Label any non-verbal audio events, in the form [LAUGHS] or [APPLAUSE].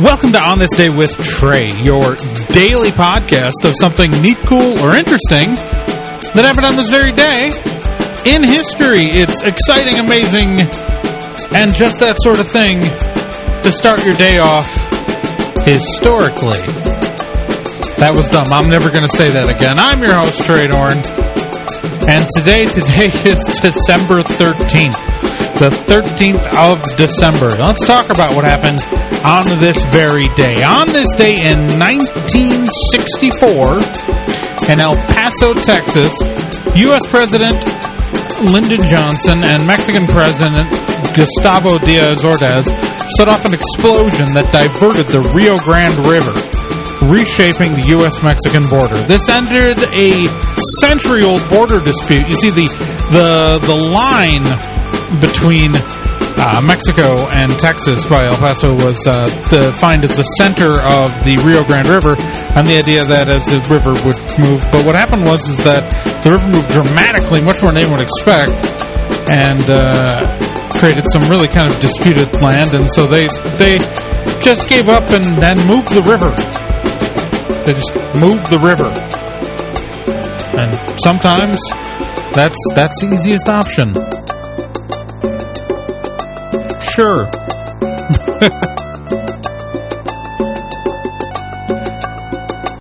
Welcome to On This Day with Trae, your daily podcast of something neat, cool, or interesting that happened on this very day in history. It's exciting, amazing, and just that sort of thing to start your day off historically. That was dumb. I'm never going to say that again. I'm your host, Trae Dorn. And today, today [LAUGHS] is December 13th. The 13th of December. Let's talk about what happened on this very day. On this day in 1964, in El Paso, Texas, U.S. President Lyndon Johnson and Mexican President Gustavo Diaz Ordaz set off an explosion that diverted the Rio Grande River, reshaping the U.S.-Mexican border. This ended a century-old border dispute. You see, the the the line between uh, Mexico and Texas by El Paso was uh, defined as the center of the Rio Grande River, and the idea that as the river would move. But what happened was is that the river moved dramatically, much more than anyone would expect, and uh, created some really kind of disputed land. And so they they just gave up and then moved the river. They just moved the river, and sometimes that's that's the easiest option. Sure. [LAUGHS]